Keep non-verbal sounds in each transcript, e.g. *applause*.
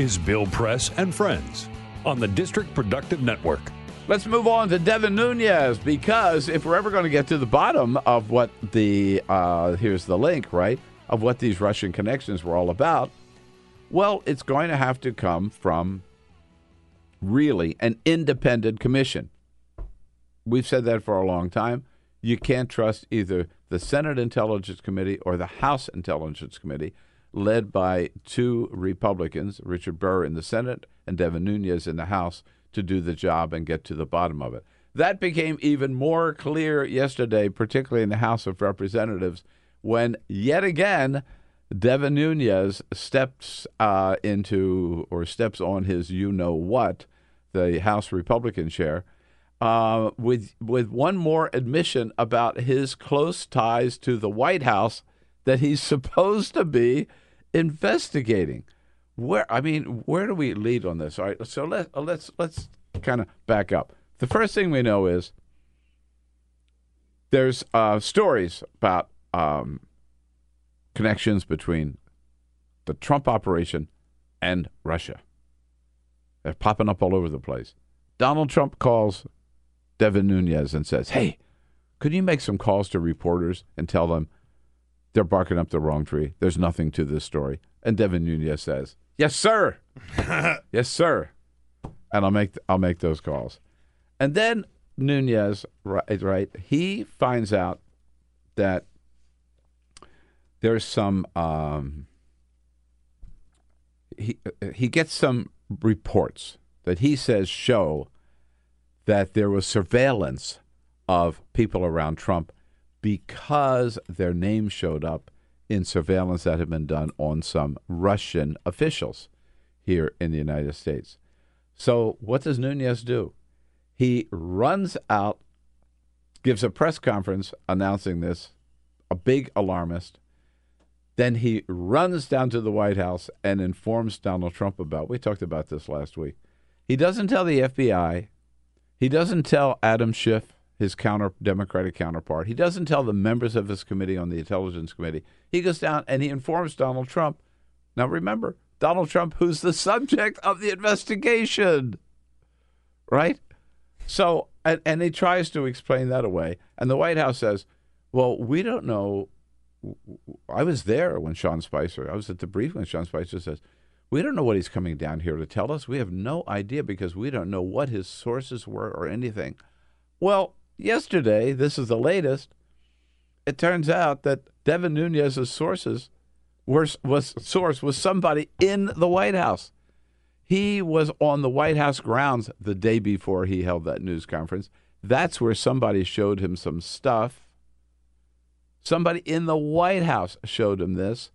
Is Bill Press and Friends on the District Productive Network. Let's move on to Devin Nunes because if we're ever going to get to the bottom of what the uh, here's the link right of what these Russian connections were all about, well, it's going to have to come from really an independent commission. We've said that for a long time. You can't trust either the Senate Intelligence Committee or the House Intelligence Committee led by two Republicans, Richard Burr in the Senate and Devin Nunes in the House, to do the job and get to the bottom of it. That became even more clear yesterday, particularly in the House of Representatives, when yet again Devin Nunes steps uh, into or steps on his you know what, the House Republican chair, uh, with with one more admission about his close ties to the White House that he's *laughs* supposed to be investigating. Where I mean, where do we lead on this? All right, so let uh, let's let's kind of back up. The first thing we know is there's uh, stories about um, connections between the Trump operation and Russia. They're popping up all over the place. Donald Trump calls Devin Nunes and says, "Hey, could you make some calls to reporters and tell them they're barking up the wrong tree. There's nothing to this story. And Devin Nunes says, "Yes, sir. *laughs* yes, sir." And I'll make I'll make those calls. And then Nunes, right, right, he finds out that there's some um, he he gets some reports that he says show that there was surveillance of people around Trump because their names showed up in surveillance that had been done on some Russian officials here in the United States. So, what does Nunes do? He runs out, gives a press conference announcing this, a big alarmist. Then he runs down to the White House and informs Donald Trump about. We talked about this last week. He doesn't tell the FBI. He doesn't tell Adam Schiff his counter Democratic counterpart. He doesn't tell the members of his committee on the Intelligence Committee. He goes down and he informs Donald Trump. Now remember, Donald Trump, who's the subject of the investigation, right? So, and, and he tries to explain that away. And the White House says, well, we don't know. I was there when Sean Spicer, I was at the briefing when Sean Spicer says, we don't know what he's coming down here to tell us. We have no idea because we don't know what his sources were or anything. Well, yesterday, this is the latest, it turns out that Devin Nunes's sources were, was source was somebody in the White House. He was on the White House grounds the day before he held that news conference. That's where somebody showed him some stuff. Somebody in the White House showed him this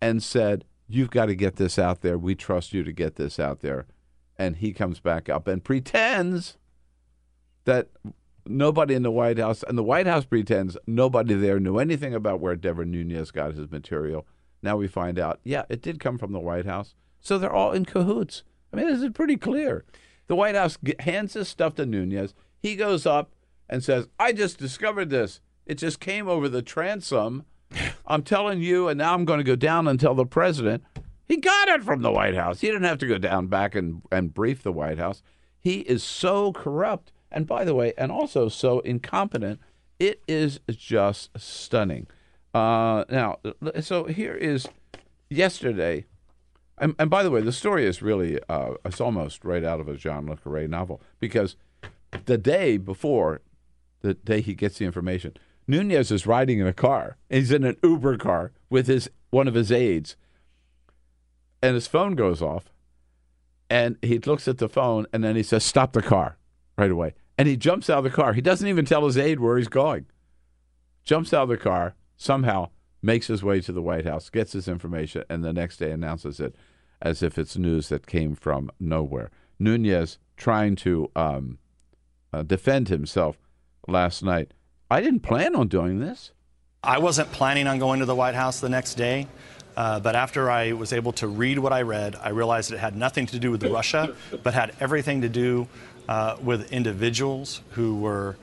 and said, You've got to get this out there. We trust you to get this out there. And he comes back up and pretends that nobody in the White House, and the White House pretends nobody there knew anything about where Devin Nunes got his material. Now we find out, yeah, it did come from the White House. So they're all in cahoots. I mean, this is pretty clear. The White House hands this stuff to Nunes. He goes up and says, I just discovered this. It just came over the transom. I'm telling you, and now I'm going to go down and tell the president. He got it from the White House. He didn't have to go down back and, and brief the White House. He is so corrupt and by the way, and also so incompetent, it is just stunning. Uh, now, so here is yesterday, and, and, by the way, the story is really uh, it's almost right out of a John le Carre novel because the day before, the day he gets the information, Nunes is riding in a car. He's in an Uber car with his one of his aides, and his phone goes off, and he looks at the phone, and then he says, "Stop the car." Right away. And he jumps out of the car. He doesn't even tell his aide where he's going. Jumps out of the car, somehow makes his way to the White House, gets his information, and the next day announces it as if it's news that came from nowhere. Nunes trying to um, uh, defend himself last night. I didn't plan on doing this. I wasn't planning on going to the White House the next day. Uh, but after I was able to read what I read, I realized it had nothing to do with Russia, but had everything to do uh, with individuals who were.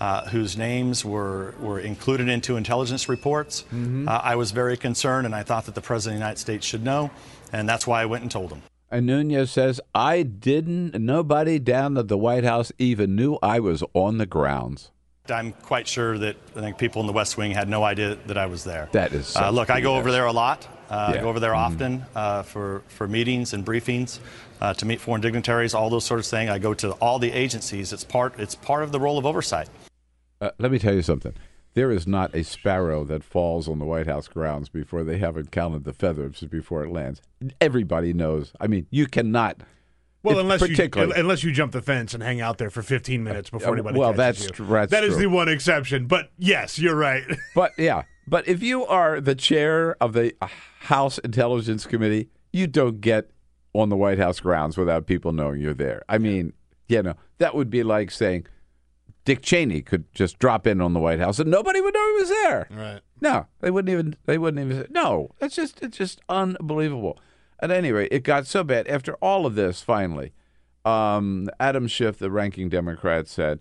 Uh, whose names were, were included into intelligence reports. Mm-hmm. Uh, I was very concerned, and I thought that the President of the United States should know, and that's why I went and told him. And Nunes says, I didn't, nobody down at the White House even knew I was on the grounds. I'm quite sure that I think people in the West Wing had no idea that I was there. That is. Uh, look, I go over there a lot. Uh, yeah. I go over there mm-hmm. often uh, for, for meetings and briefings, uh, to meet foreign dignitaries, all those sorts of things. I go to all the agencies. It's part, it's part of the role of oversight. Uh, let me tell you something. There is not a sparrow that falls on the White House grounds before they haven't counted the feathers before it lands. Everybody knows. I mean, you cannot. Well, unless you unless you jump the fence and hang out there for 15 minutes before anybody well, catches that's, you. that's that is true. the one exception. But yes, you're right. *laughs* but yeah, but if you are the chair of the House Intelligence Committee, you don't get on the White House grounds without people knowing you're there. I mean, you know, that would be like saying Dick Cheney could just drop in on the White House and nobody would know he was there. Right. No, they wouldn't even. They wouldn't even. Say, no, it's just it's just unbelievable. At any rate, it got so bad after all of this. Finally, um, Adam Schiff, the ranking Democrat, said,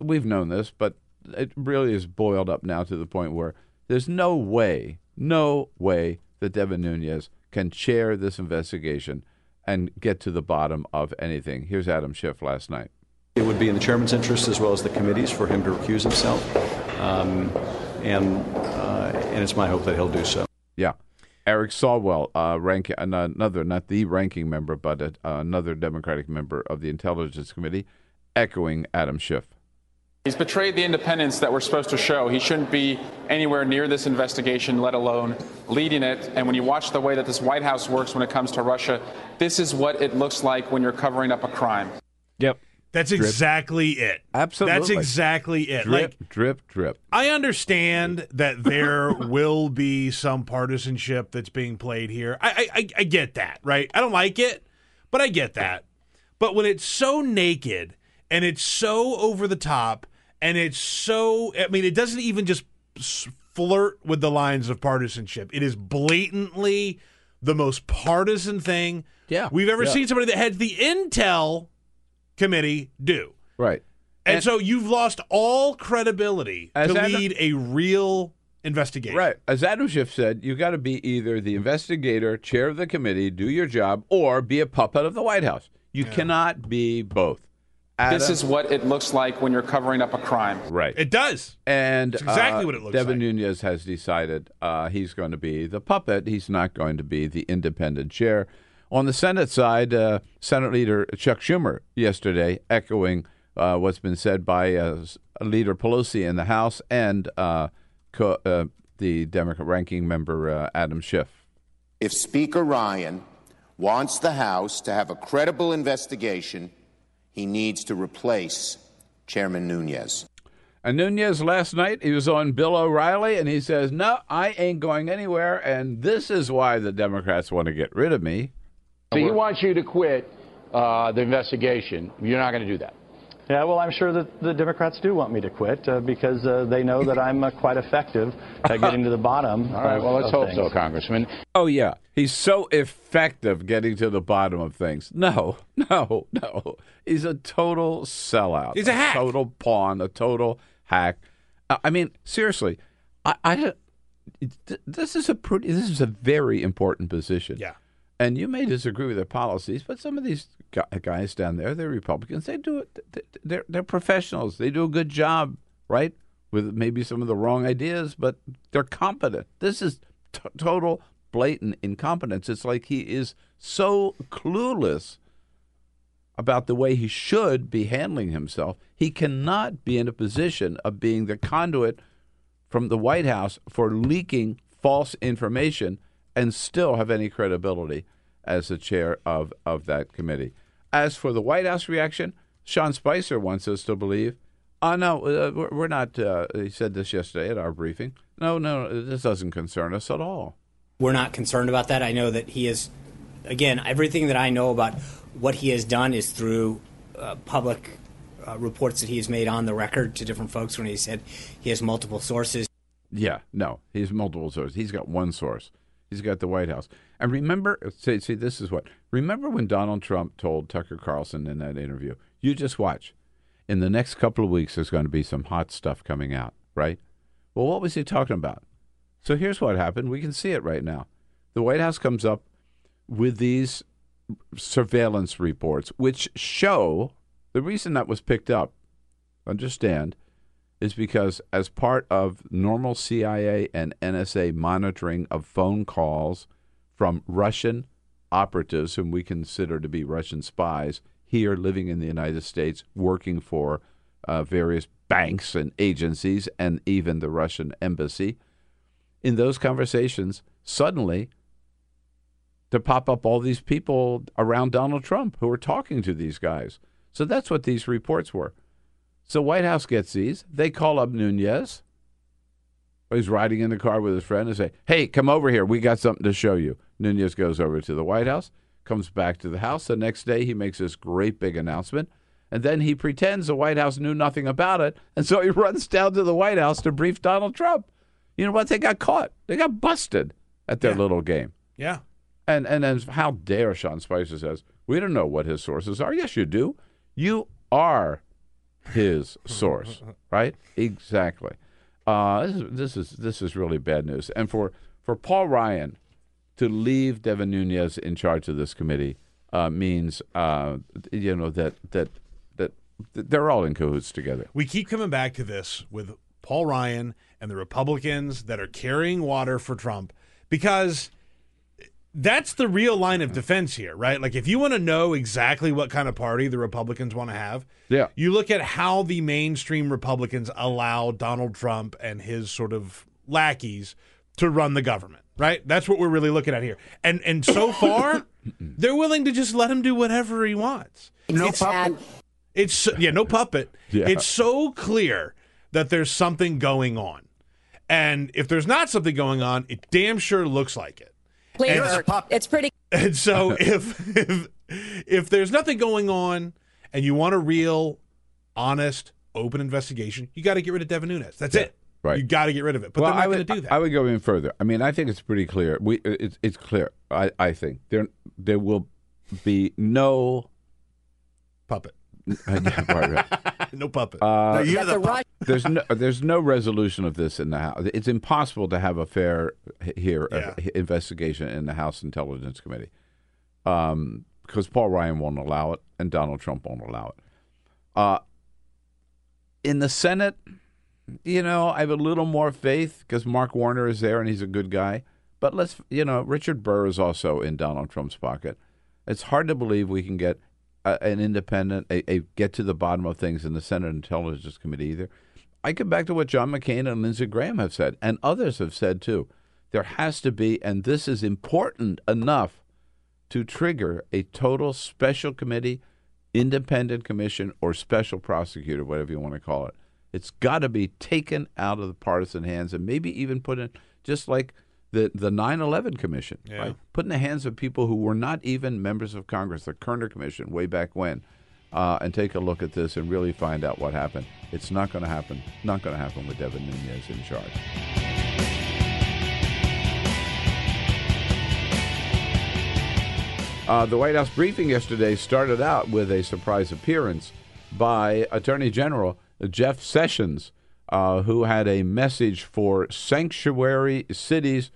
"We've known this, but it really is boiled up now to the point where there's no way, no way that Devin Nunes can chair this investigation and get to the bottom of anything." Here's Adam Schiff last night. It would be in the chairman's interest as well as the committee's for him to recuse himself, um, and uh, and it's my hope that he'll do so. Yeah. Eric Swalwell, uh, rank, another, not the ranking member, but a, uh, another Democratic member of the Intelligence Committee, echoing Adam Schiff. He's betrayed the independence that we're supposed to show. He shouldn't be anywhere near this investigation, let alone leading it. And when you watch the way that this White House works when it comes to Russia, this is what it looks like when you're covering up a crime. Yep. That's drip. exactly it. Absolutely. That's exactly it. Drip, like, drip, drip. I understand that there *laughs* will be some partisanship that's being played here. I, I, I get that, right? I don't like it, but I get that. But when it's so naked and it's so over the top and it's so, I mean, it doesn't even just flirt with the lines of partisanship. It is blatantly the most partisan thing yeah, we've ever yeah. seen somebody that heads the intel committee do. Right. And, and so you've lost all credibility to Adam, lead a real investigation. Right. As Adam Schiff said, you've got to be either the investigator, chair of the committee, do your job, or be a puppet of the White House. You yeah. cannot be both. Adam, this is what it looks like when you're covering up a crime. Right. It does. And it's exactly uh, what it looks Devin like. Nunes has decided uh, he's going to be the puppet. He's not going to be the independent chair. On the Senate side, uh, Senate Leader Chuck Schumer yesterday echoing uh, what's been said by uh, Leader Pelosi in the House and uh, co- uh, the Democrat ranking member uh, Adam Schiff. If Speaker Ryan wants the House to have a credible investigation, he needs to replace Chairman Nunes. And Nunes last night, he was on Bill O'Reilly, and he says, No, I ain't going anywhere, and this is why the Democrats want to get rid of me. So he wants you to quit uh, the investigation. You're not going to do that. Yeah, well, I'm sure that the Democrats do want me to quit uh, because uh, they know that I'm uh, quite effective at getting to the bottom. *laughs* All right, of, well, let's hope things. so, Congressman. Oh, yeah. He's so effective getting to the bottom of things. No, *laughs* no, no. He's a total sellout. He's a hack. total pawn, a total hack. I mean, seriously, I, I this is a pretty, this is a very important position. Yeah. And you may disagree with their policies, but some of these guys down there, they're Republicans. They do it. They're they're professionals. They do a good job, right? With maybe some of the wrong ideas, but they're competent. This is t- total blatant incompetence. It's like he is so clueless about the way he should be handling himself. He cannot be in a position of being the conduit from the White House for leaking false information and still have any credibility as the chair of, of that committee. As for the White House reaction, Sean Spicer wants us to believe Uh, no, uh, we're- we're not. Uh, he said this yesterday at our briefing. No, no, this doesn't concern us at all. We're not concerned about that. I know that he is, again, everything that I know about what he has done is through uh, public uh, reports that he has made on the record to different folks when he said he has multiple sources. Yeah, no, he's multiple sources. He's got one source. He's got the White House. And remember, see, see, this is what. Remember when Donald Trump told Tucker Carlson in that interview, "You just watch. In the next couple of weeks, there's going to be some hot stuff coming out." Right? Well, what was he talking about? So here's what happened. We can see it right now. The White House comes up with these surveillance reports, which show the reason that was picked up. Understand is because as part of normal CIA and NSA monitoring of phone calls from Russian operatives whom we consider to be Russian spies here living in the United States working for uh, various banks and agencies and even the Russian embassy in those conversations suddenly to pop up all these people around Donald Trump who are talking to these guys. So that's what these reports were. So White House gets these. They call up Nunes. He's riding in the car with his friend and say, "Hey, come over here. We got something to show you." Nunes goes over to the White House, comes back to the house. The next day, he makes this great big announcement, and then he pretends the White House knew nothing about it, and so he *laughs* runs down to the White House to brief Donald Trump. You know what? They got caught. They got busted at their Yeah. little game. Yeah. And and then how dare Sean Spicer says, We don't know what his sources are. Yes, you do. You are his *laughs* source. right? Exactly. Uh, this is this is this is really bad news. And for, for Paul Ryan to leave Devin Nunes in charge of this committee uh, means uh, you know that that that that they're all in cahoots together. We keep coming back to this with Paul Ryan and the Republicans that are carrying water for Trump because that's the real line of defense here, right? Like, if you want to know exactly what kind of party the Republicans want to have, Yeah. you look at how the mainstream Republicans allow Donald Trump and his sort of lackeys to run the government, right? That's what we're really looking at here. And and so *coughs* far, they're willing to just let him do whatever he wants. No It's- puppet. It's yeah, no puppet. Yeah. It's so clear that there's something going on. And if there's not something going on, it damn sure looks like it. Please, And- it's pretty. *laughs* And so *laughs* if if if there's nothing going on and you want a real honest open investigation, you got to get rid of Devin Nunes. That's it. right. You got to get rid of it. But well, they're not I going would, to do that. I would go even further. I mean, I think it's pretty clear. We it's it's clear. I, I think there there will be no puppet. *laughs* yeah, right, right. *laughs* no puppet. Uh, No, you're the puppet. there's no there's no resolution of this in the house. It's impossible to have a fair h- here uh, h- investigation in the House Intelligence Committee, um, because Paul Ryan won't allow it and Donald Trump won't allow it. Uh, in the Senate, you know, I have a little more faith because Mark Warner is there and he's a good guy. But let's, you know, Richard Burr is also in Donald Trump's pocket. It's hard to believe we can get an independent, a, a get to the bottom of things in the Senate Intelligence Committee either. I come back to what John McCain and Lindsey Graham have said, and others have said too. There has to be, and this is important enough to trigger a total special committee, independent commission, or special prosecutor, whatever you want to call it. It's got to be taken out of the partisan hands and maybe even put in, just like the, the 9 11 Commission, Yeah. right? Put in the hands of people who were not even members of Congress, the Kerner Commission, way back when, uh, and take a look at this and really find out what happened. It's not going to happen. Not going to happen with Devin Nunes in charge. Uh, the White House briefing yesterday started out with a surprise appearance by Attorney General Jeff Sessions, uh, who had a message for sanctuary cities,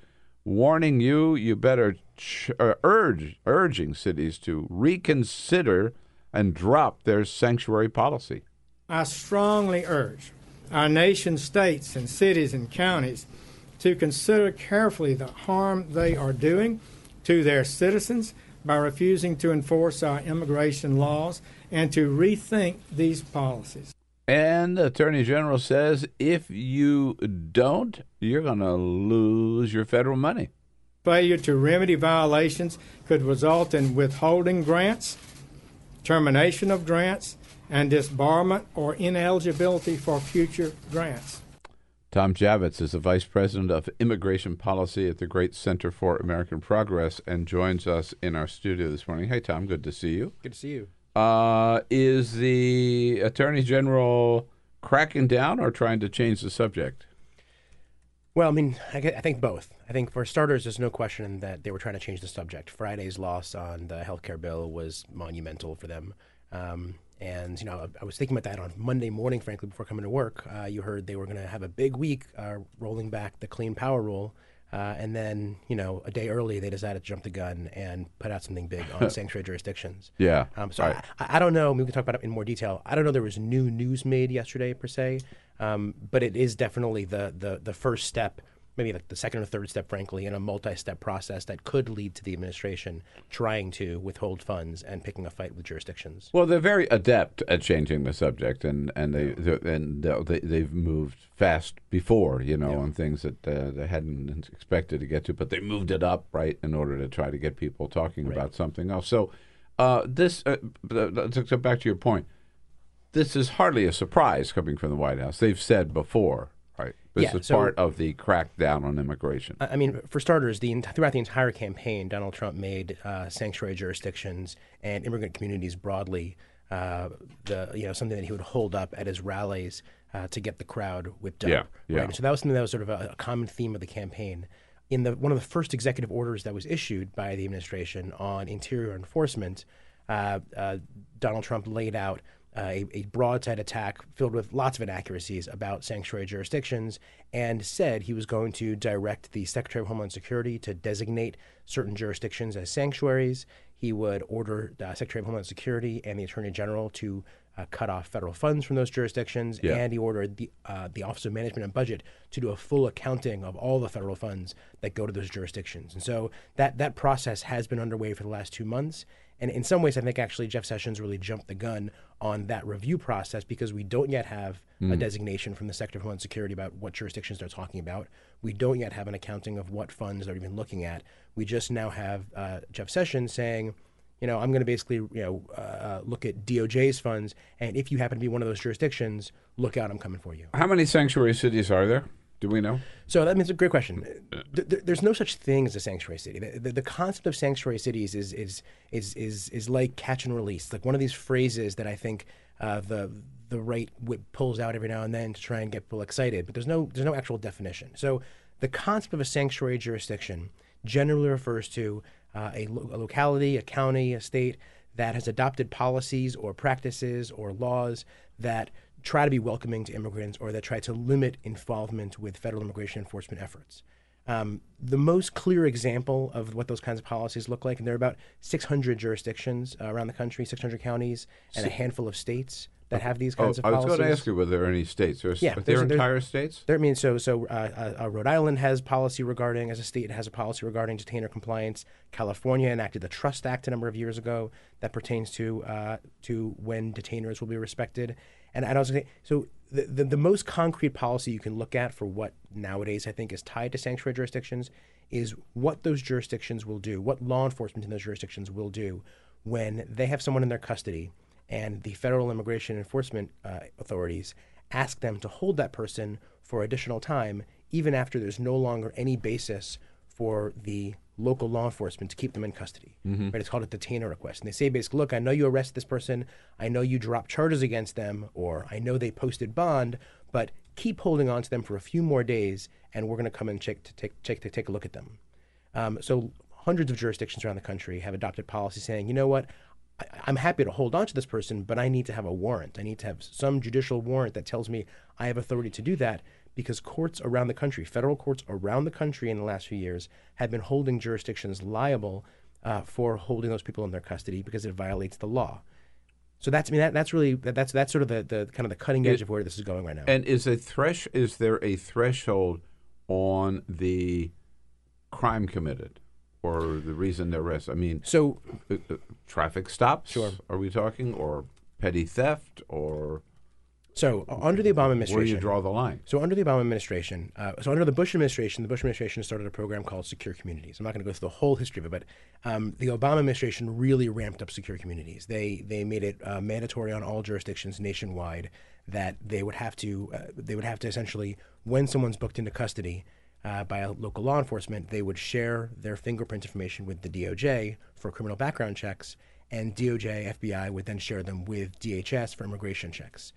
warning you you better ch- uh, urge urging cities to reconsider and drop their sanctuary policy. I strongly urge our nation states and cities and counties to consider carefully the harm they are doing to their citizens by refusing to enforce our immigration laws and to rethink these policies. And the Attorney General says if you don't, you're going to lose your federal money. Failure to remedy violations could result in withholding grants, termination of grants, and disbarment or ineligibility for future grants. Tom Jawetz is the Vice President of Immigration Policy at the Great Center for American Progress and joins us in our studio this morning. Hey, Tom, good to see you. Good to see you. Uh, is the Attorney General cracking down or trying to change the subject? Well, I mean, I, I, think both. I think for starters, there's no question that they were trying to change the subject. Friday's loss on the health care bill was monumental for them. Um, and, you know, I was thinking about that on Monday morning, frankly, before coming to work. Uh, you heard they were going to have a big week uh, rolling back the Clean Power Rule. Uh, and then, you know, a day early, they decided to jump the gun and put out something big on *laughs* sanctuary jurisdictions. Yeah. Um, so right. I, I, don't know. we can talk about it in more detail. I don't know there was new news made yesterday, per se, um, but it is definitely the, the, the first step maybe like the second or third step, frankly, in a multi-step process that could lead to the administration trying to withhold funds and picking a fight with jurisdictions. Well, they're very adept at changing the subject, and and they yeah. and they, they've moved fast before, you know, yeah. on things that uh, they hadn't expected to get to, but they moved it up right in order to try to get people talking right. about something else. So, uh, this uh, to go back to your point. This is hardly a surprise coming from the White House. They've said before. This yeah, is so, part of the crackdown on immigration. I mean, for starters, the throughout the entire campaign, Donald Trump made uh, sanctuary jurisdictions and immigrant communities broadly uh, the you know something that he would hold up at his rallies uh, to get the crowd whipped up. Yeah, yeah. Right? So that was something that was sort of a, a common theme of the campaign. In the one of the first executive orders that was issued by the administration on interior enforcement, uh, uh, Donald Trump laid out a, a, broadside attack filled with lots of inaccuracies about sanctuary jurisdictions and said he was going to direct the Secretary of Homeland Security to designate certain jurisdictions as sanctuaries. He would order the Secretary of Homeland Security and the Attorney General to uh, cut off federal funds from those jurisdictions, yeah. and he ordered the uh, the Office of Management and Budget to do a full accounting of all the federal funds that go to those jurisdictions. And so that that process has been underway for the last two months. And in some ways, I think actually Jeff Sessions really jumped the gun on that review process because we don't yet have mm. a hmm. designation from the Secretary of Homeland Security about what jurisdictions they're talking about. We don't yet have an accounting of what funds they're even looking at. We just now have uh, Jeff Sessions saying, you know, I'm going to basically, you know, uh, uh look at DOJ's funds, and if you happen to be one of those jurisdictions, look out, I'm coming for you. How many sanctuary cities are there? Do we know? So that means a great question. There's no such thing as a sanctuary city. The, the, concept of sanctuary cities is is is is is like catch and release. Like one of these phrases that I think uh, the the right whip pulls out every now and then to try and get people excited. But there's no there's no actual definition. So the concept of a sanctuary jurisdiction generally refers to uh, a, lo- a locality, a county, a state that has adopted policies or practices or laws that try to be welcoming to immigrants or that try to limit involvement with federal immigration enforcement efforts. Um, the most clear example of what those kinds of policies look like, and there are about 600 jurisdictions uh, around the country, 600 counties, and a handful of states that have these kinds oh, of policies. I was going to ask you whether there are any states. There's, yeah, are there entire states? There, I mean, so so uh, uh, Rhode Island has policy regarding, as a state, it has a policy regarding detainer compliance. California enacted the Trust Act a number of years ago that pertains to uh, to when detainers will be respected. And I was going to say, so the, the, the most concrete policy you can look at for what nowadays I think is tied to sanctuary jurisdictions is what those jurisdictions will do, what law enforcement in those jurisdictions will do when they have someone in their custody and the federal immigration enforcement uh, authorities ask them to hold that person for additional time, even after there's no longer any basis for the local law enforcement to keep them in custody. Mm-hmm. Right? It's called a detainer request. And they say basically, look, I know you arrested this person, I know you dropped charges against them, or I know they posted bond, but keep holding on to them for a few more days, and we're going to come and check to take, check to take a look at them. Um, so hundreds of jurisdictions around the country have adopted policy saying, you know what, I, I'm happy to hold on to this person, but I need to have a warrant. I need to have some judicial warrant that tells me I have authority to do that because courts around the country, federal courts around the country in the last few years, have been holding jurisdictions liable uh, for holding those people in their custody because it violates the law. So that's I mean that, that's really that's that's sort of the, the kind of the cutting edge it, of where this is going right now. And is a thresh is there a threshold on the crime committed or the reason they're arrested? I mean, so uh, uh, traffic stops. Sure. Are we talking or petty theft or So uh, under the Obama administration, Where do you draw the line? So under the Obama administration, uh, so under the Bush administration, the Bush administration started a program called Secure Communities. I'm not going to go through the whole history of it, but um, the Obama administration really ramped up secure communities. They they made it uh, mandatory on all jurisdictions nationwide that they would have to uh, they would have to essentially when someone's booked into custody. Uh, by a local law enforcement, they would share their fingerprint information with the DOJ for criminal background checks, and DOJ, FBI would then share them with DHS for immigration checks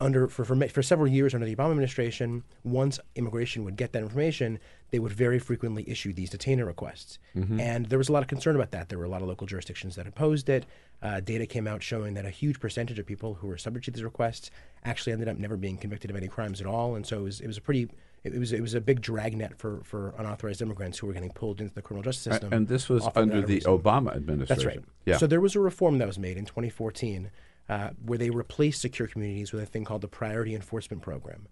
under for, for for several years under the Obama administration, once immigration would get that information, they would very frequently issue these detainer requests, Mhm. and there was a lot of concern about that. There were a lot of local jurisdictions that opposed it. Uh, data came out showing that a huge percentage of people who were subject to these requests actually ended up never being convicted of any crimes at all, and so it was it was a pretty it was it was a big dragnet for for unauthorized immigrants who were getting pulled into the criminal justice system. and this was under the reason. Obama administration. That's right. Yeah. So there was a reform that was made in 2014 uh, where they replaced secure communities with a thing called the Priority Enforcement Program.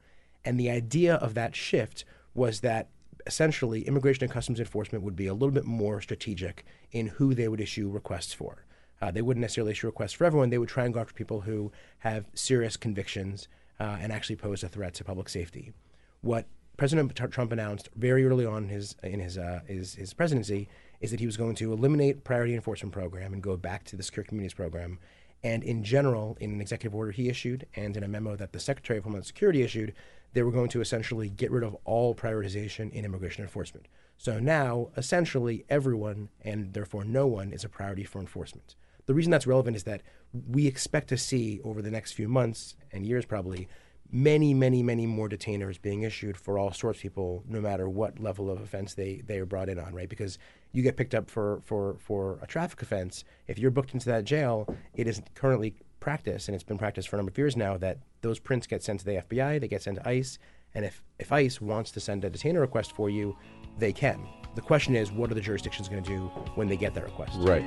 And the idea of that shift was that essentially Immigration and Customs Enforcement would be a little bit more strategic in who they would issue requests for. Uh, they wouldn't necessarily issue requests for everyone. They would try and go after people who have serious convictions uh, and actually pose a threat to public safety. What President Trump announced very early on in his in his, uh, his his presidency is that he was going to eliminate priority enforcement program and go back to the secure communities program. And in general, in an executive order he issued and in a memo that the Secretary of Homeland Security issued, they were going to essentially get rid of all prioritization in immigration enforcement. So now, essentially, everyone and therefore no one is a priority for enforcement. The reason that's relevant is that we expect to see over the next few months and years probably many, many, many more detainers being issued for all sorts of people, no matter what level of offense they, they are brought in on, right? Because you get picked up for, for, for a traffic offense. If you're booked into that jail, it is currently practice, and it's been practiced for a number of years now, that those prints get sent to the FBI, they get sent to ICE, and if, if ICE wants to send a detainer request for you, they can. The question is, what are the jurisdictions going to do when they get that request? Right.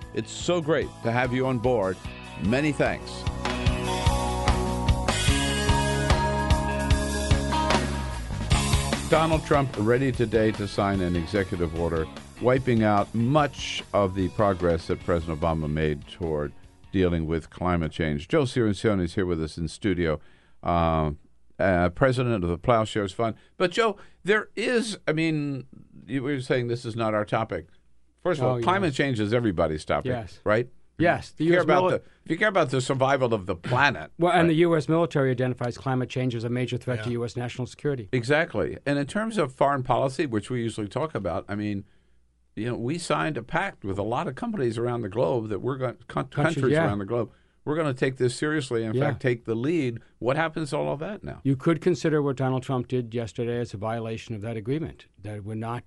It's so great to have you on board. Many thanks. Donald Trump ready today to sign an executive order wiping out much of the progress that President Obama made toward dealing with climate change. Joe Cirincione is here with us in studio, uh, uh, president of the Plowshares Fund. But Joe, there is, I mean, you were saying this is not our topic. First of all, Oh, climate change is everybody's topic, Yes. right? Yes, the If you, care US about mili- the, if you care about the survival of the planet, Well, and the U.S. military identifies climate change as a major threat to U.S. national security. Exactly. And in terms of foreign policy, which we usually talk about, I mean, you know, we signed a pact with a lot of companies around the globe that we're going con- Countries, countries yeah. around the globe. We're going to take this seriously. In Yeah. fact, take the lead. What happens to all of that now? You could consider what Donald Trump did yesterday as a violation of that agreement. That we're not,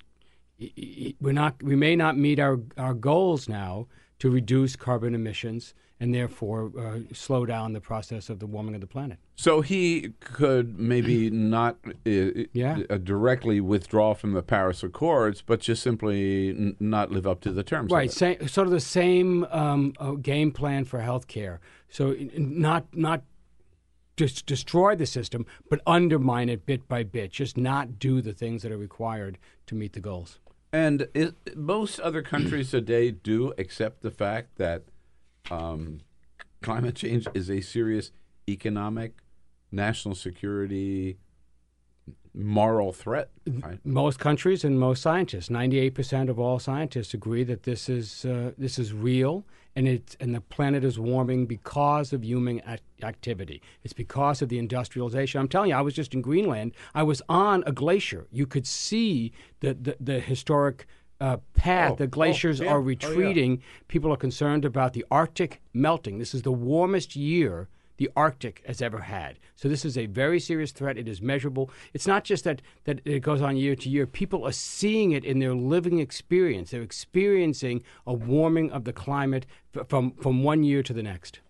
we're not, we may not meet our our goals now to reduce carbon emissions and therefore uh, slow down the process of the warming of the planet. So he could maybe *clears throat* not uh, Yeah. uh, directly withdraw from the Paris Accords, but just simply n- not live up to the terms. of Right, it. sa- sort of the same um, uh, game plan for health care. So not not just destroy the system, but undermine it bit by bit. Just not do the things that are required to meet the goals. And it, most other countries today do accept the fact that um, climate change is a serious economic, national security, moral threat. Right? Most countries and most scientists, ninety-eight percent of all scientists agree that this is uh, this is real, and it's and the planet is warming because of human ac- activity. It's because of the industrialization. I'm telling you, I was just in Greenland. I was on a glacier. You could see the the, the historic. Uh, path. Oh, the oh, glaciers yeah. are Oh, yeah. retreating. People are concerned about the Arctic melting. This is the warmest year the Arctic has ever had. So this is a very serious threat. It is measurable. It's not just that, that it goes on year to year. People are seeing it in their living experience. They're experiencing a warming of the climate f- from, from one year to the next.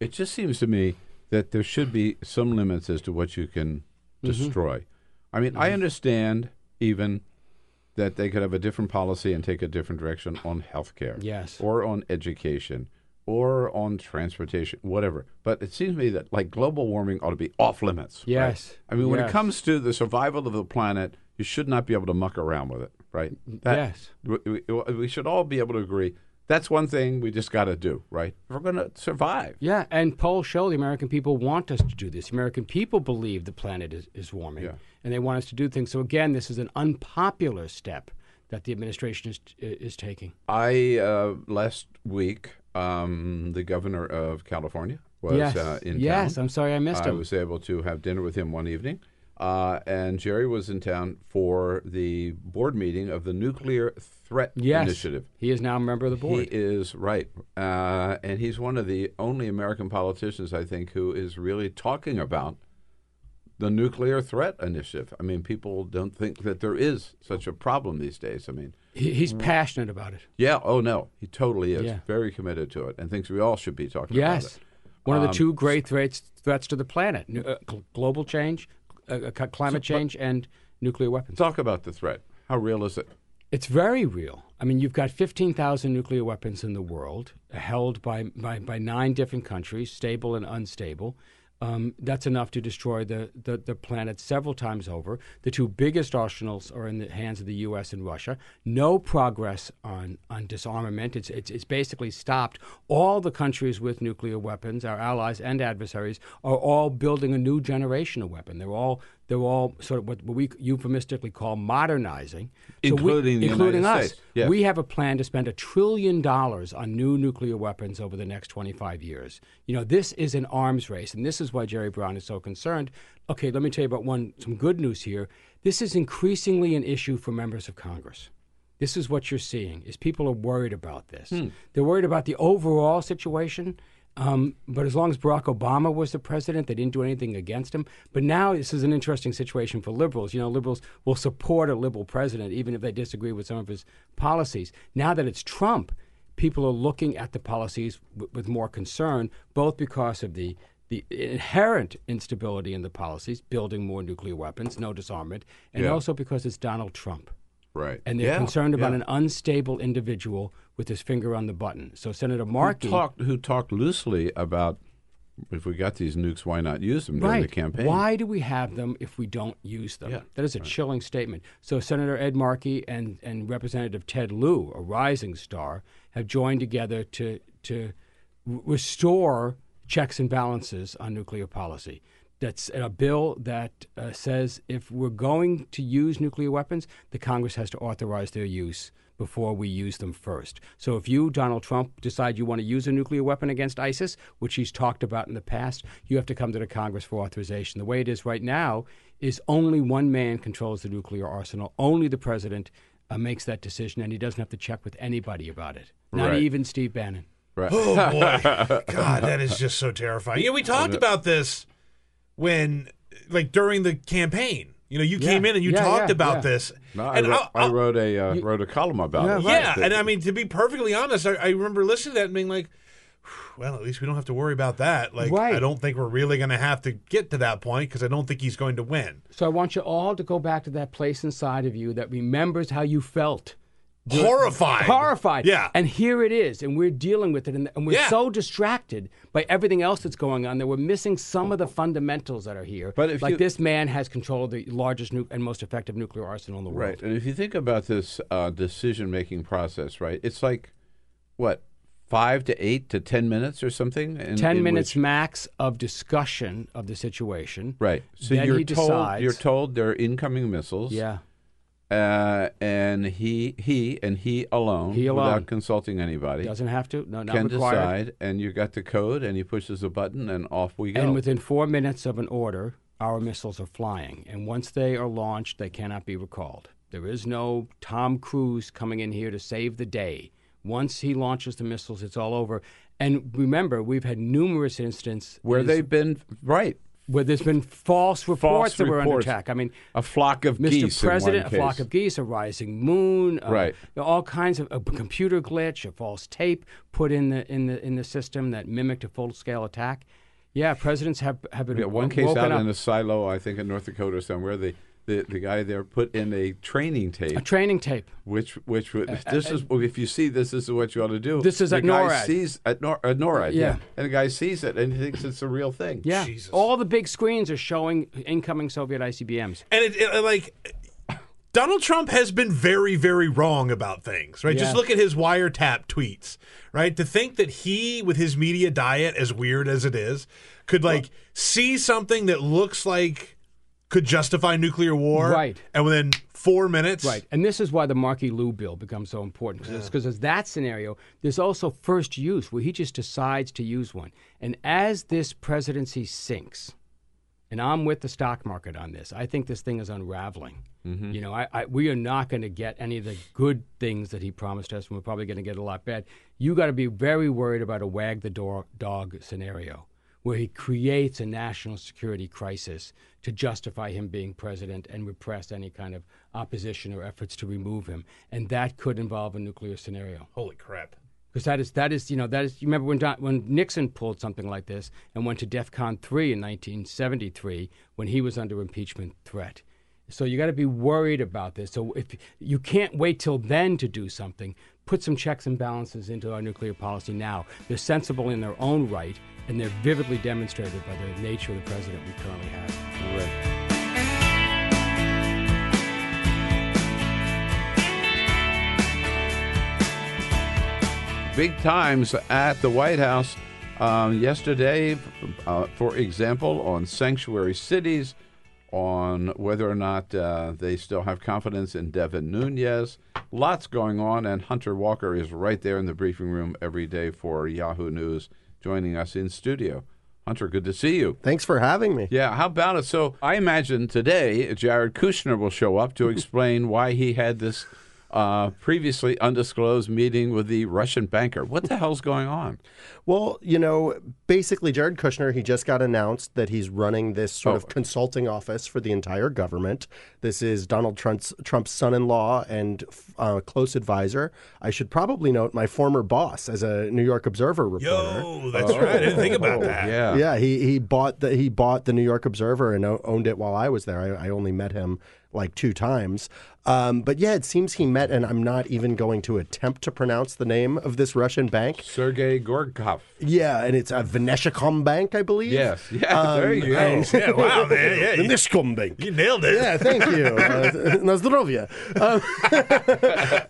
It just seems to me that there should be some limits as to what you can Mhm. destroy. I mean, I understand even that they could have a different policy and take a different direction on healthcare, Yes. or on education, or on transportation, whatever. But it seems to me that like global warming ought to be off limits. right? Yes. I mean, when it comes to the survival of the planet, you should not be able to muck around with it, right? Yes. We, we, should all be able to agree. That's one thing we just got to do, right? We're going to survive. Yeah, and polls show the American people want us to do this. The American people believe the planet is, is warming, and they want us to do things. So again, this is an unpopular step that the administration is is taking. I uh, last week, um, the governor of California was Yes. uh, in town. Yes, town. I'm sorry I missed him. I was able to have dinner with him one evening, uh, and Jerry was in town for the board meeting of the Nuclear Threat Yes, Initiative. he is now a member of the board. He is right, uh, and he's one of the only American politicians I think who is really talking about the nuclear threat initiative. I mean, people don't think that there is such a problem these days. I mean, He, he's passionate about it. yeah. Oh no, he totally is. Yeah. Very committed to it, and thinks we all should be talking Yes, about it. Yes, one of the Um, two great threats threats to the planet: uh, global change, uh, uh, climate change, and nuclear weapons. Talk about the threat. How real is it? It's very real. I mean, you've got 15,000 nuclear weapons in the world, held by, by, by nine different countries, stable and unstable. Um, that's enough to destroy the, the, the planet several times over. The two biggest arsenals are in the hands of the U.S. and Russia. No progress on, on disarmament. It's, it's, it's basically stopped. All the countries with nuclear weapons, our allies and adversaries, are all building a new generation of weapon. They're all they're all sort of what we euphemistically call modernizing, So we- Including the United us. States, yes. We have a plan to spend a trillion dollars on new nuclear weapons over the next 25 years. You know, this is an arms race, and this is why Jerry Brown is so concerned. Okay, let me tell you about one some good news here. This is increasingly an issue for members of Congress. This is what you're seeing: is people are worried about this. Hmm. They're worried about the overall situation. Um, but as long as Barack Obama was the president, they didn't do anything against him. But now this is an interesting situation for liberals. You know, liberals will support a liberal president even if they disagree with some of his policies. Now that it's Trump, people are looking at the policies w- with more concern, both because of the the inherent instability in the policies, building more nuclear weapons, no disarmament, and Yeah. also because it's Donald Trump. Right. And they're Yeah, concerned about yeah. an unstable individual with his finger on the button. So Senator Markey who talked who talked loosely about if we got these nukes, why not use them during right. the campaign? Why do we have them if we don't use them? Yeah, that is a chilling statement. So Senator Ed Markey and, and Representative Ted Lieu, a rising star, have joined together to to restore checks and balances on nuclear policy. That's a bill that uh, says if we're going to use nuclear weapons, the Congress has to authorize their use before we use them first. So if you, Donald Trump, decide you want to use a nuclear weapon against ISIS, which he's talked about in the past, you have to come to the Congress for authorization. The way it is right now is only one man controls the nuclear arsenal. Only the president uh, makes that decision, and he doesn't have to check with anybody about it. Not Right. even Steve Bannon. Right. Oh boy, *laughs* God, that is just so terrifying. Yeah, we talked about this when, like, during the campaign. You know, you Yeah. came in and you Yeah, talked yeah, about yeah. this. No, I, wrote, I'll- I wrote a uh, wrote a column about it. yeah, That- and I mean, to be perfectly honest, I, I remember listening to that and being like, well, at least we don't have to worry about that. Like, Right. I don't think we're really going to have to get to that point because I don't think he's going to win. So I want you all to go back to that place inside of you that remembers how you felt. Horrified. Horrified. Yeah. And here it is, and we're dealing with it, and, and we're Yeah. so distracted by everything else that's going on that we're missing some of the fundamentals that are here. But if like you- this man has control of the largest nu- and most effective nuclear arsenal in the world. Right. And if you think about this uh, decision making process, right, it's like what five to eight to ten minutes or something. In, 10 in minutes which- max of discussion of the situation. right. So Then you're told decides. you're told they're incoming missiles. Yeah. Uh, and he he and he alone, He alone. without consulting anybody, Doesn't have to. No, not can required. decide. And you got the code, and he pushes a button, and off we go. And within four minutes of an order, our missiles are flying. And once they are launched, they cannot be recalled. There is no Tom Cruise coming in here to save the day. Once he launches the missiles, it's all over. And remember, we've had numerous instances Where they've been right. Where there's been false reports that we're under attack. I mean, A flock of Mr. geese. one President, a flock of geese, a rising moon, uh, Right. all kinds of a computer glitch, a false tape put in the in the in the system that mimicked a full scale attack. Yeah, presidents have have been Yeah, one case out up. in a silo, I think in North Dakota somewhere. The, the the guy there put in a training tape. a training tape. Which which would uh, this uh, is if you see this, this is what you ought to do. This is the at guy NORAD. Sees at, Nor, at NORAD, yeah. Yeah. and the guy sees it and he thinks it's a real thing. Yeah, all the big screens are showing incoming Soviet ICBMs. And it, it like Donald Trump has been very, very wrong about things, right? Just look at his wiretap tweets, right? To think that he, with his media diet, as weird as it is, could like see something that looks like could justify nuclear war, Right. And within four minutes, Right, and this is why the Markey Lieu bill becomes so important because as that scenario, there's also first use where he just decides to use one, and as this presidency sinks, and I'm with the stock market on this, I think this thing is unraveling. Mm-hmm. You know, I, I, we are not going to get any of the good things that he promised us, and we're probably going to get a lot bad. You got to be very worried about a wag the door, dog scenario where he creates a national security crisis to justify him being president and repress any kind of opposition or efforts to remove him, and that could involve a nuclear scenario. Holy crap! Because that is that is you know that is you remember when Don, when Nixon pulled something like this and went to DEFCON three in 1973 when he was under impeachment threat. So you got to be worried about this. So if you can't wait till then to do something, put some checks and balances into our nuclear policy now. They're sensible in their own right, and they're vividly demonstrated by the nature of the president we currently have. Big times at the White House um, yesterday, uh, for example, on sanctuary cities, on whether or not uh, they still have confidence in Devin Nunes. Lots going on, and Hunter Walker is right there in the briefing room every day for Yahoo News, joining us in studio. Hunter, good to see you. Thanks for having me. Yeah, how about it? So I imagine today Jared Kushner will show up to *laughs* explain why he had this uh, previously undisclosed meeting with the Russian banker. What the hell's going on? Well, you know, basically, Jared Kushner, he just got announced that he's running this sort Oh. of consulting office for the entire government. This is Donald Trump's, Trump's son in law and uh, close advisor. I should probably note my former boss as a New York Observer reporter. Yo, that's right. I didn't think about that. Yeah. Yeah, he, he bought the he bought the New York Observer and owned it while I was there. I, I only met him like two times. Um, but yeah, it seems he met, and I'm not even going to attempt to pronounce the name of this Russian bank. Sergei Gorkov. Yeah, and it's a Veneshicom Bank, I believe. Yes. *laughs* Yeah, there you go. and- Yeah, wow, man. *laughs* Yeah, Veneshicom Bank. You nailed it. Yeah, thank you. *laughs* Uh. Um,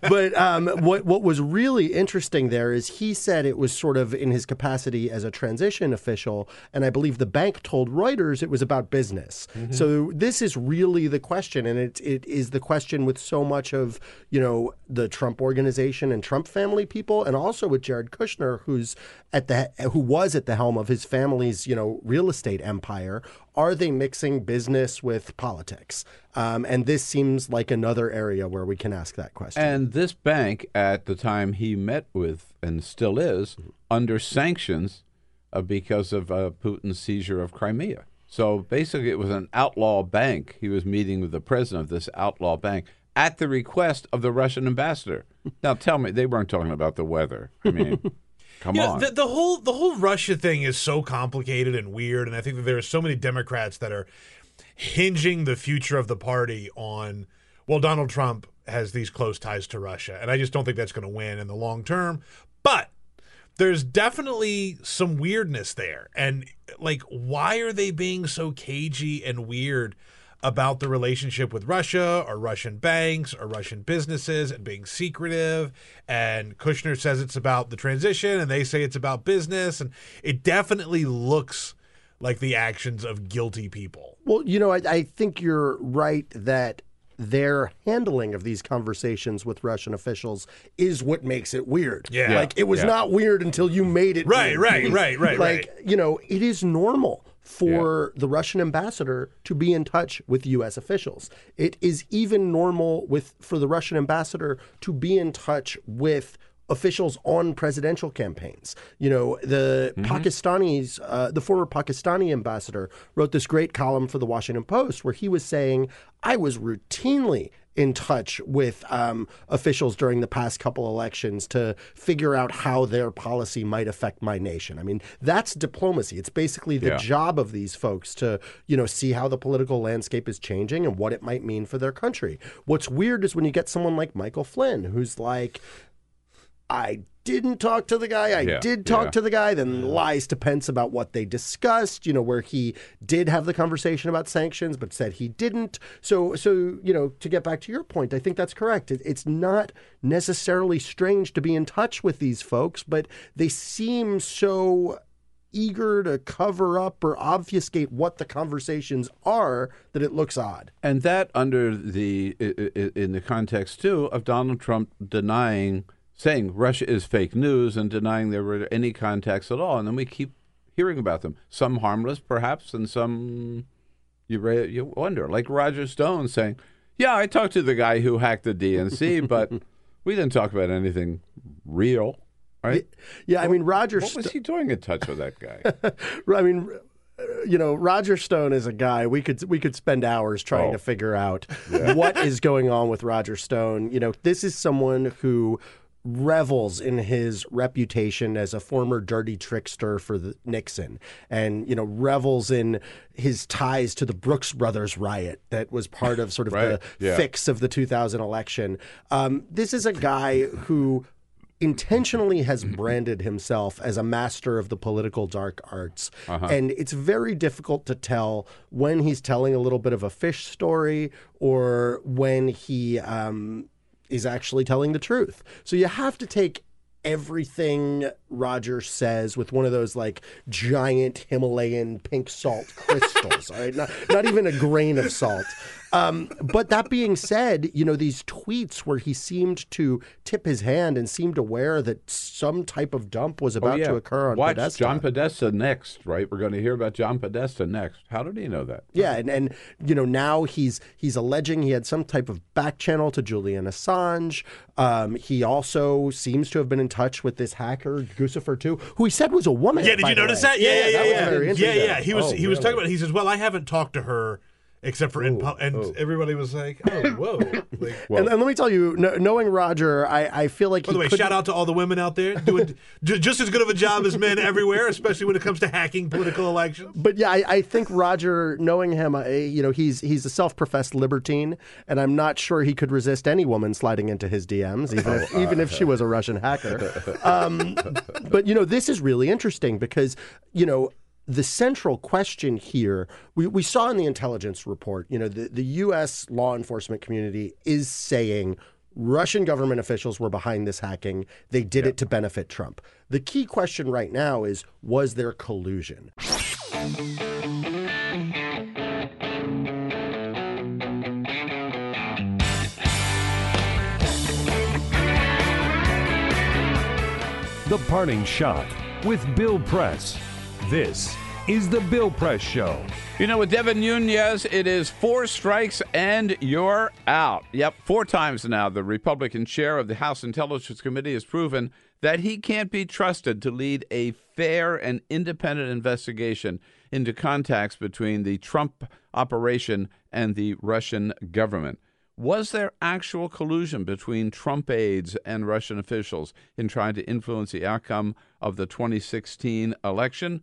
but um, what what was really interesting there is he said it was sort of in his capacity as a transition official, and I believe the bank told Reuters it was about business. So this is really the question, and it it is the question with so much of you know the Trump organization and Trump family people, and also with Jared Kushner, who's at the who was at the helm of his family's you know real estate empire. Are they mixing business with politics? Um, and this seems like another area where we can ask that question. And this bank, at the time he met with, and still is, under sanctions uh, because of uh, Putin's seizure of Crimea. So basically, it was an outlaw bank. He was meeting with the president of this outlaw bank at the request of the Russian ambassador. *laughs* Now, tell me, they weren't talking about the weather. I mean, *laughs* come You know, on. the, the whole the whole Russia thing is so complicated and weird, and I think that there are so many Democrats that are hinging the future of the party on. Well, Donald Trump has these close ties to Russia, and I just don't think that's going to win in the long term. But there's definitely some weirdness there, and like, why are they being so cagey and weird? About the relationship with Russia or Russian banks or Russian businesses and being secretive. And Kushner says it's about the transition, and they say it's about business. And it definitely looks like the actions of guilty people. Well, you know, I, I think you're right that their handling of these conversations with Russian officials is what makes it weird. Yeah. Like it was Yeah. not weird until you made it Right, weird. right, right, right, *laughs* Like, you know, it is normal for the Russian ambassador to be in touch with US officials. It is even normal with for the Russian ambassador to be in touch with officials on presidential campaigns. You know, the Pakistanis, uh, the former Pakistani ambassador wrote this great column for the Washington Post where he was saying, I was routinely in touch with um, officials during the past couple elections to figure out how their policy might affect my nation. I mean, that's diplomacy. It's basically the Yeah. job of these folks to, you know, see how the political landscape is changing and what it might mean for their country. What's weird is when you get someone like Michael Flynn, who's like, I didn't talk to the guy. I Yeah, did talk yeah. to the guy, then lies to Pence about what they discussed, you know, where he did have the conversation about sanctions, but said he didn't. So, so you know, to get back to your point, I think that's correct. It, it's not necessarily strange to be in touch with these folks, but they seem so eager to cover up or obfuscate what the conversations are that it looks odd. And that under the in the context too of Donald Trump denying saying Russia is fake news and denying there were any contacts at all and then we keep hearing about them some harmless perhaps and some you you wonder like Roger Stone saying yeah I talked to the guy who hacked the DNC *laughs* but we didn't talk about anything real right Yeah, I mean, Roger. what was he doing in touch with that guy *laughs* I mean, you know, Roger Stone is a guy we could we could spend hours trying Oh. to figure out what is going on with Roger Stone. You know, this is someone who revels in his reputation as a former dirty trickster for the Nixon and you know revels in his ties to the Brooks Brothers riot that was part of sort of Right, the yeah. fix of the 2000 election. Um, this is a guy who intentionally has *clears throat* branded himself as a master of the political dark arts. Uh-huh. And it's very difficult to tell when he's telling a little bit of a fish story or when he um, is actually telling the truth. So you have to take everything Roger says with one of those like giant Himalayan pink salt crystals, all right? Not, not even a grain of salt. Um, but that being said, you know, these tweets where he seemed to tip his hand and seemed aware that some type of dump was about Oh, yeah. to occur on Watch Podesta. John Podesta next right we're going to hear about John Podesta next how did he know that Yeah, and, and you know now he's he's alleging he had some type of back channel to Julian Assange. Um, he also seems to have been in touch with this hacker Guccifer too, who he said was a woman. Yeah, did by you the notice way. that? Yeah, yeah, yeah, that was yeah. yeah, yeah. He was Oh, he was talking about. He says, "Well, I haven't talked to her except for in pu-, and everybody was like, "Oh, *laughs* whoa." Like, and, and let me tell you, kn- knowing Roger, I, I feel like by he the way, couldn't- shout out to all the women out there doing j- just as good of a job as men everywhere, especially when it comes to hacking political elections. But yeah, I, I think Roger, knowing him, I, you know, he's he's a self-professed libertine, and I'm not sure he could resist any woman sliding into his DMs, even if, even if she was a Russian hacker. *laughs* Um, but you know, this is really interesting because you know. The central question here, we, we saw in the intelligence report, you know, the, the U.S. law enforcement community is saying Russian government officials were behind this hacking. They did it to benefit Trump. The key question right now is was there collusion? The Parting Shot with Bill Press. This is The Bill Press Show. You know, with Devin Nunes, it is four strikes and you're out. Yep, four times now, the Republican chair of the House Intelligence Committee has proven that he can't be trusted to lead a fair and independent investigation into contacts between the Trump operation and the Russian government. Was there actual collusion between Trump aides and Russian officials in trying to influence the outcome of the 2016 election?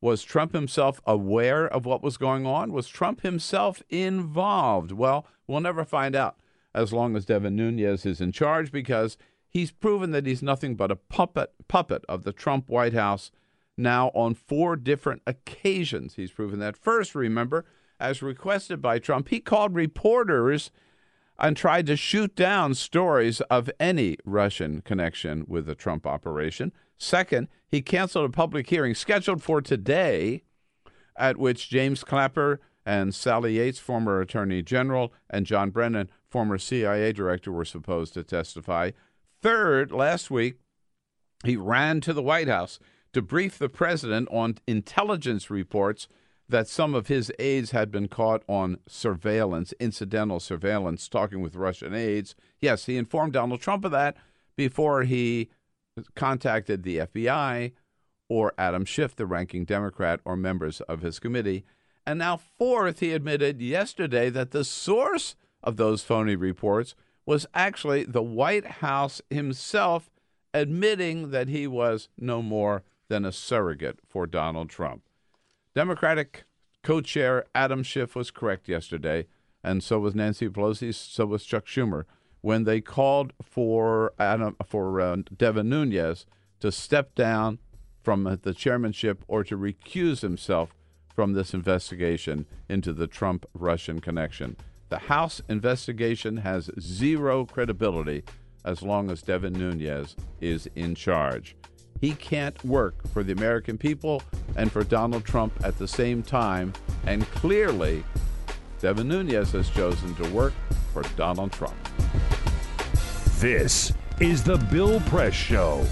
Was Trump himself aware of what was going on? Was Trump himself involved? Well, we'll never find out as long as Devin Nunes is in charge because he's proven that he's nothing but a puppet puppet of the Trump White House now on four different occasions. He's proven that. First, remember, as requested by Trump, he called reporters and tried to shoot down stories of any Russian connection with the Trump operation. Second, he canceled a public hearing scheduled for today at which James Clapper and Sally Yates, former Attorney General, and John Brennan, former CIA Director, were supposed to testify. Third, last week, he ran to the White House to brief the president on intelligence reports that some of his aides had been caught on surveillance, incidental surveillance, talking with Russian aides. Yes, he informed Donald Trump of that before he contacted the FBI or Adam Schiff, the ranking Democrat, or members of his committee. And now, fourth, he admitted yesterday that the source of those phony reports was actually the White House himself admitting that he was no more than a surrogate for Donald Trump. Democratic co chair Adam Schiff was correct yesterday, and so was Nancy Pelosi, so was Chuck Schumer, when they called for, Adam, for uh, Devin Nunes to step down from the chairmanship or to recuse himself from this investigation into the Trump Russian connection. The House investigation has zero credibility as long as Devin Nunes is in charge. He can't work for the American people and for Donald Trump at the same time, and clearly, Devin Nunes has chosen to work for Donald Trump. This is the Bill Press Show.